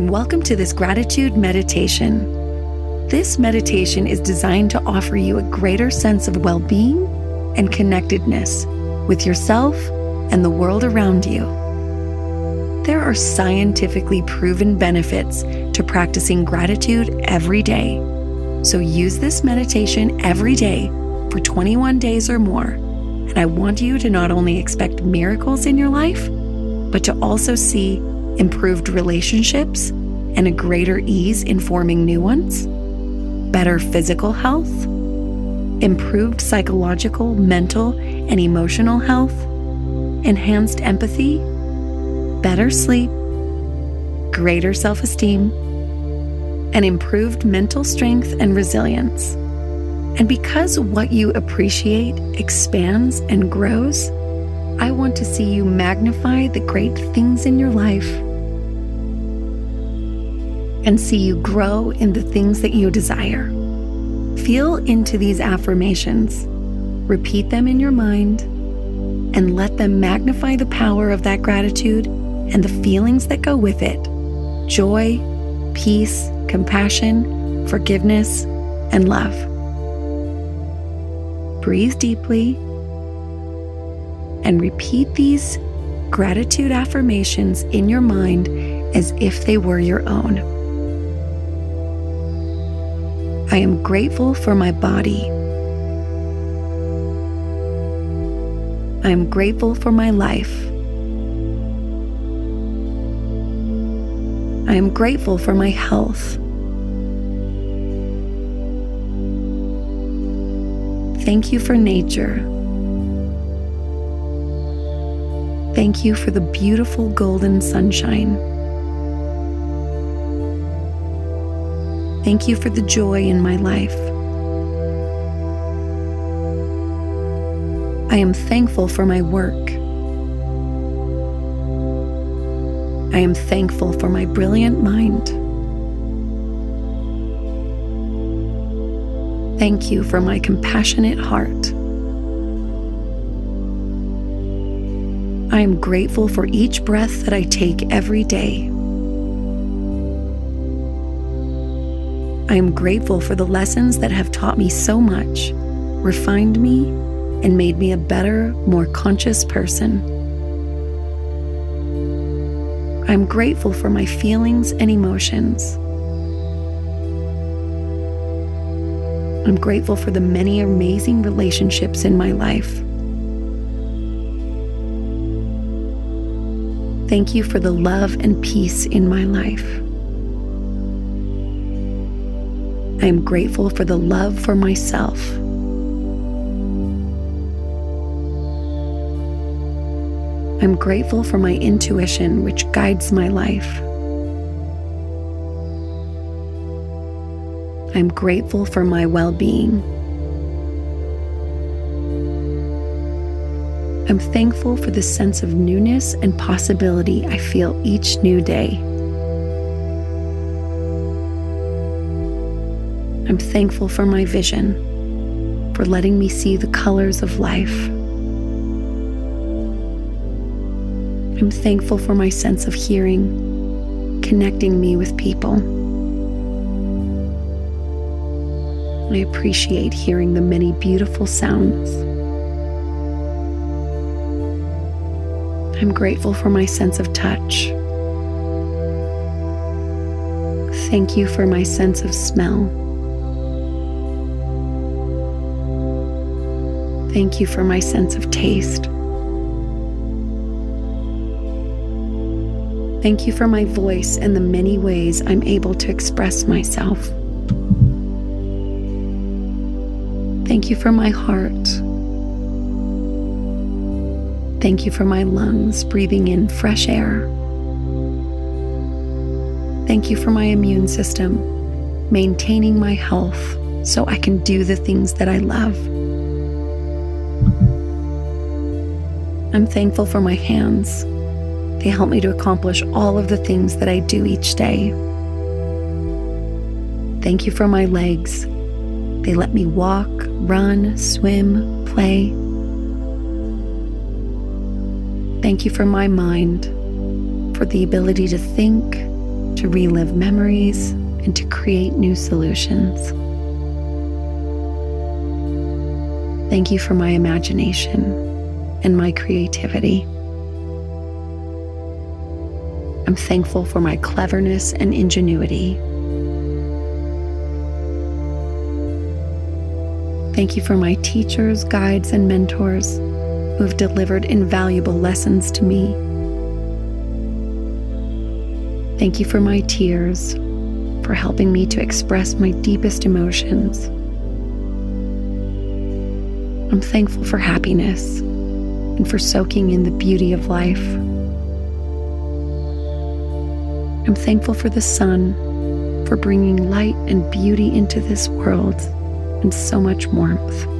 And welcome to this gratitude meditation. This meditation is designed to offer you a greater sense of well being and connectedness with yourself and the world around you. There are scientifically proven benefits to practicing gratitude every day. So use this meditation every day for 21 days or more. And I want you to not only expect miracles in your life, but to also see improved relationships and a greater ease in forming new ones, better physical health, improved psychological, mental, and emotional health, enhanced empathy, better sleep, greater self esteem, and improved mental strength and resilience. And because what you appreciate expands and grows, I want to see you magnify the great things in your life and see you grow in the things that you desire. Feel into these affirmations, repeat them in your mind, and let them magnify the power of that gratitude and the feelings that go with it joy, peace, compassion, forgiveness, and love. Breathe deeply and repeat these gratitude affirmations in your mind as if they were your own. I am grateful for my body. I am grateful for my life. I am grateful for my health. Thank you for nature. Thank you for the beautiful golden sunshine. Thank you for the joy in my life. I am thankful for my work. I am thankful for my brilliant mind. Thank you for my compassionate heart. I am grateful for each breath that I take every day. I am grateful for the lessons that have taught me so much, refined me, and made me a better, more conscious person. I'm grateful for my feelings and emotions. I'm grateful for the many amazing relationships in my life. Thank you for the love and peace in my life. I am grateful for the love for myself. I'm grateful for my intuition, which guides my life. I'm grateful for my well being. I'm thankful for the sense of newness and possibility I feel each new day. I'm thankful for my vision, for letting me see the colors of life. I'm thankful for my sense of hearing, connecting me with people. I appreciate hearing the many beautiful sounds. I'm grateful for my sense of touch. Thank you for my sense of smell. Thank you for my sense of taste. Thank you for my voice and the many ways I'm able to express myself. Thank you for my heart. Thank you for my lungs breathing in fresh air. Thank you for my immune system maintaining my health so I can do the things that I love. I'm thankful for my hands they help me to accomplish all of the things that I do each day. Thank you for my legs. They let me walk, run, swim, play. Thank you for my mind, for the ability to think, to relive memories, and to create new solutions. Thank you for my imagination and my creativity. I'm thankful for my cleverness and ingenuity. Thank you for my teachers, guides, and mentors who have delivered invaluable lessons to me. Thank you for my tears, for helping me to express my deepest emotions. I'm thankful for happiness and for soaking in the beauty of life. I'm thankful for the sun, for bringing light and beauty into this world and so much warmth.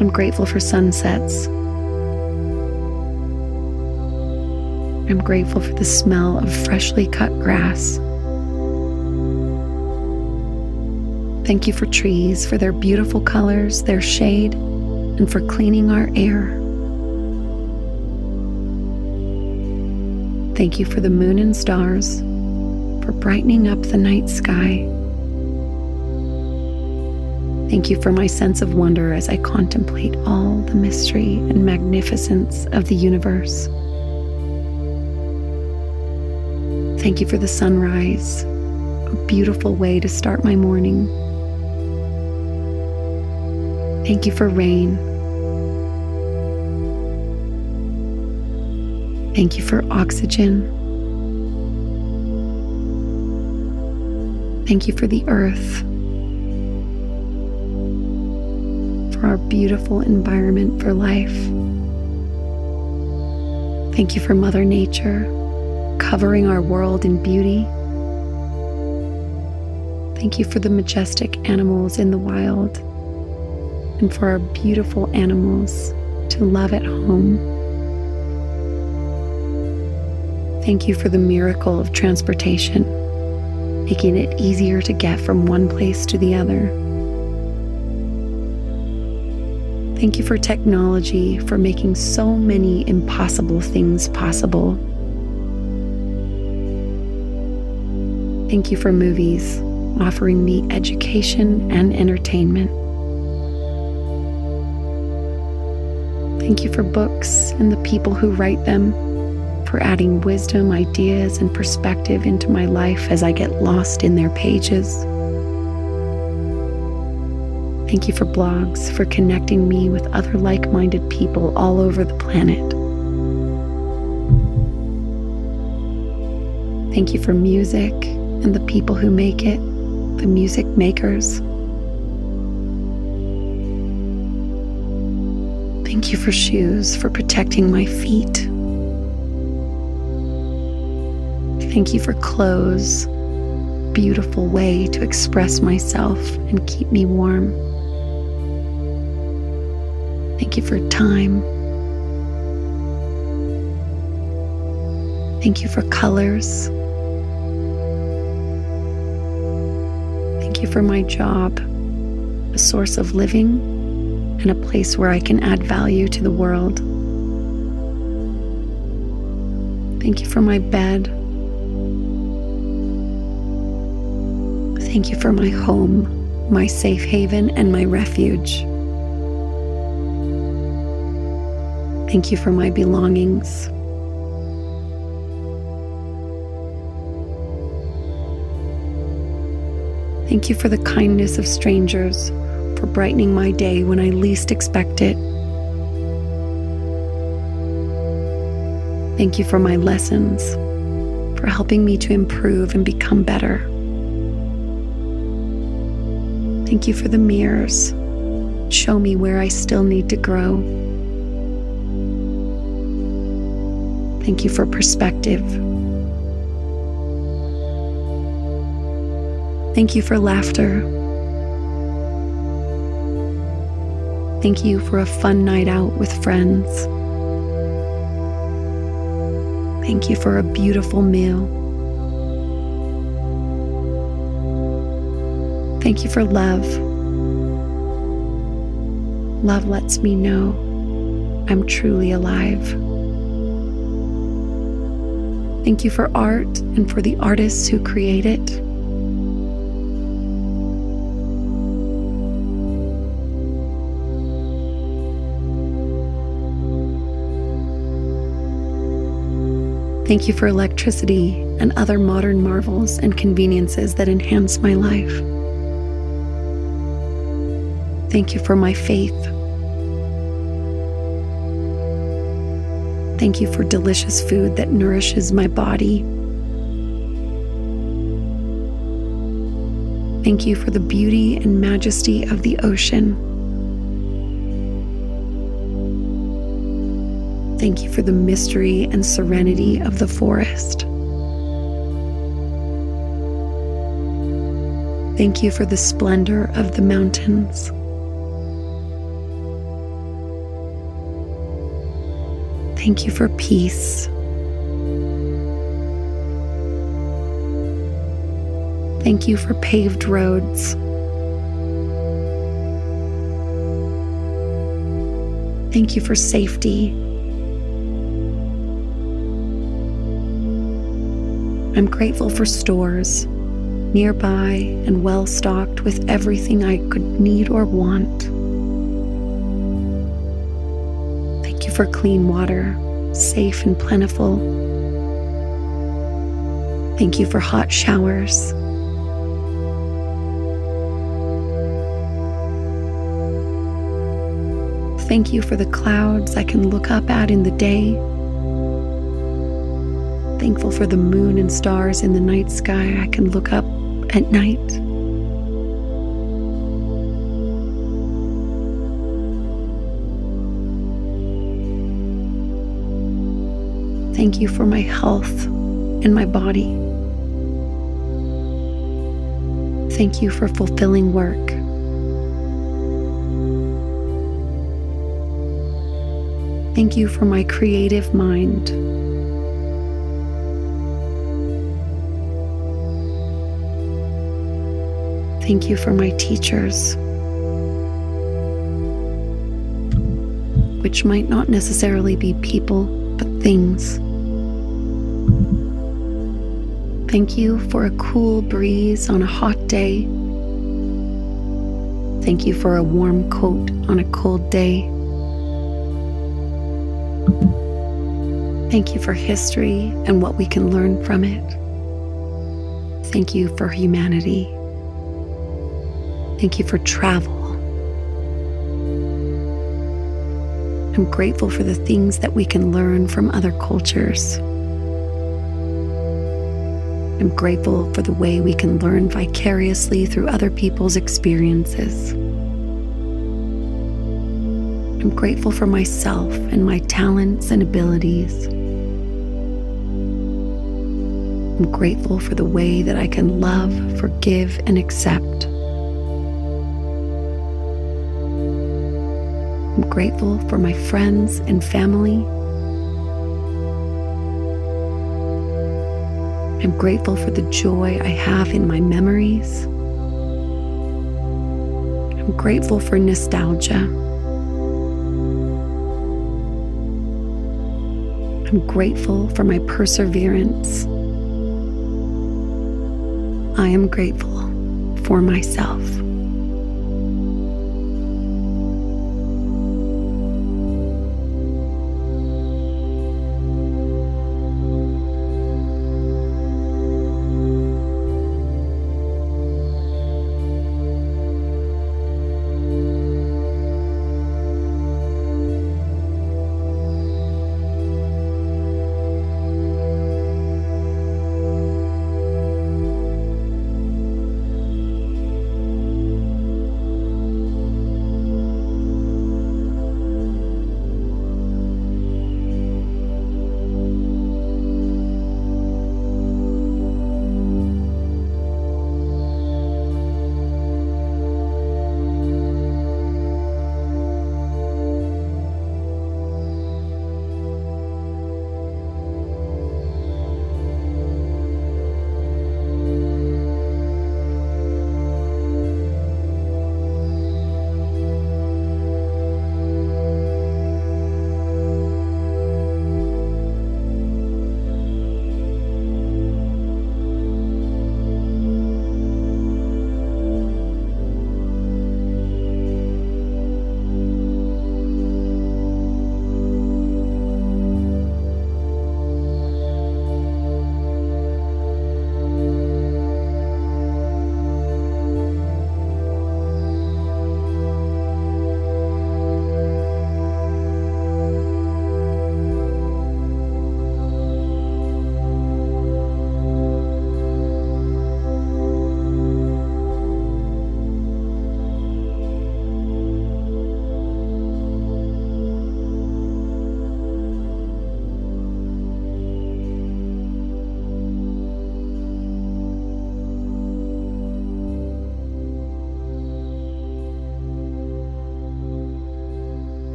I'm grateful for sunsets. I'm grateful for the smell of freshly cut grass. Thank you for trees, for their beautiful colors, their shade, and for cleaning our air. Thank you for the moon and stars, for brightening up the night sky. Thank you for my sense of wonder as I contemplate all the mystery and magnificence of the universe. Thank you for the sunrise, a beautiful way to start my morning. Thank you for rain. Thank you for oxygen. Thank you for the earth. Beautiful environment for life. Thank you for Mother Nature covering our world in beauty. Thank you for the majestic animals in the wild and for our beautiful animals to love at home. Thank you for the miracle of transportation, making it easier to get from one place to the other. Thank you for technology, for making so many impossible things possible. Thank you for movies, offering me education and entertainment. Thank you for books and the people who write them, for adding wisdom, ideas, and perspective into my life as I get lost in their pages. Thank you for blogs, for connecting me with other like minded people all over the planet. Thank you for music and the people who make it, the music makers. Thank you for shoes, for protecting my feet. Thank you for clothes, beautiful way to express myself and keep me warm. Thank you for time. Thank you for colors. Thank you for my job, a source of living and a place where I can add value to the world. Thank you for my bed. Thank you for my home, my safe haven, and my refuge. Thank you for my belongings. Thank you for the kindness of strangers, for brightening my day when I least expect it. Thank you for my lessons, for helping me to improve and become better. Thank you for the mirrors. Show me where I still need to grow. Thank you for perspective. Thank you for laughter. Thank you for a fun night out with friends. Thank you for a beautiful meal. Thank you for love. Love lets me know I'm truly alive. Thank you for art and for the artists who create it. Thank you for electricity and other modern marvels and conveniences that enhance my life. Thank you for my faith. Thank you for delicious food that nourishes my body. Thank you for the beauty and majesty of the ocean. Thank you for the mystery and serenity of the forest. Thank you for the splendor of the mountains. Thank you for peace. Thank you for paved roads. Thank you for safety. I'm grateful for stores nearby and well stocked with everything I could need or want. For clean water, safe and plentiful. Thank you for hot showers. Thank you for the clouds I can look up at in the day thankful for the moon and stars in the night sky. I can look up at night. Thank you for my health and my body. Thank you for fulfilling work. Thank you for my creative mind. Thank you for my teachers, which might not necessarily be people, but things. Thank you for a cool breeze on a hot day. Thank you for a warm coat on a cold day. Thank you for history and what we can learn from it. Thank you for humanity. Thank you for travel. I'm grateful for the things that we can learn from other cultures. I'm grateful for the way we can learn vicariously through other people's experiences. I'm grateful for myself and my talents and abilities. I'm grateful for the way that I can love, forgive, and accept. I'm grateful for my friends and family. I'm grateful for the joy I have in my memories. I'm grateful for nostalgia. I'm grateful for my perseverance. I am grateful for myself.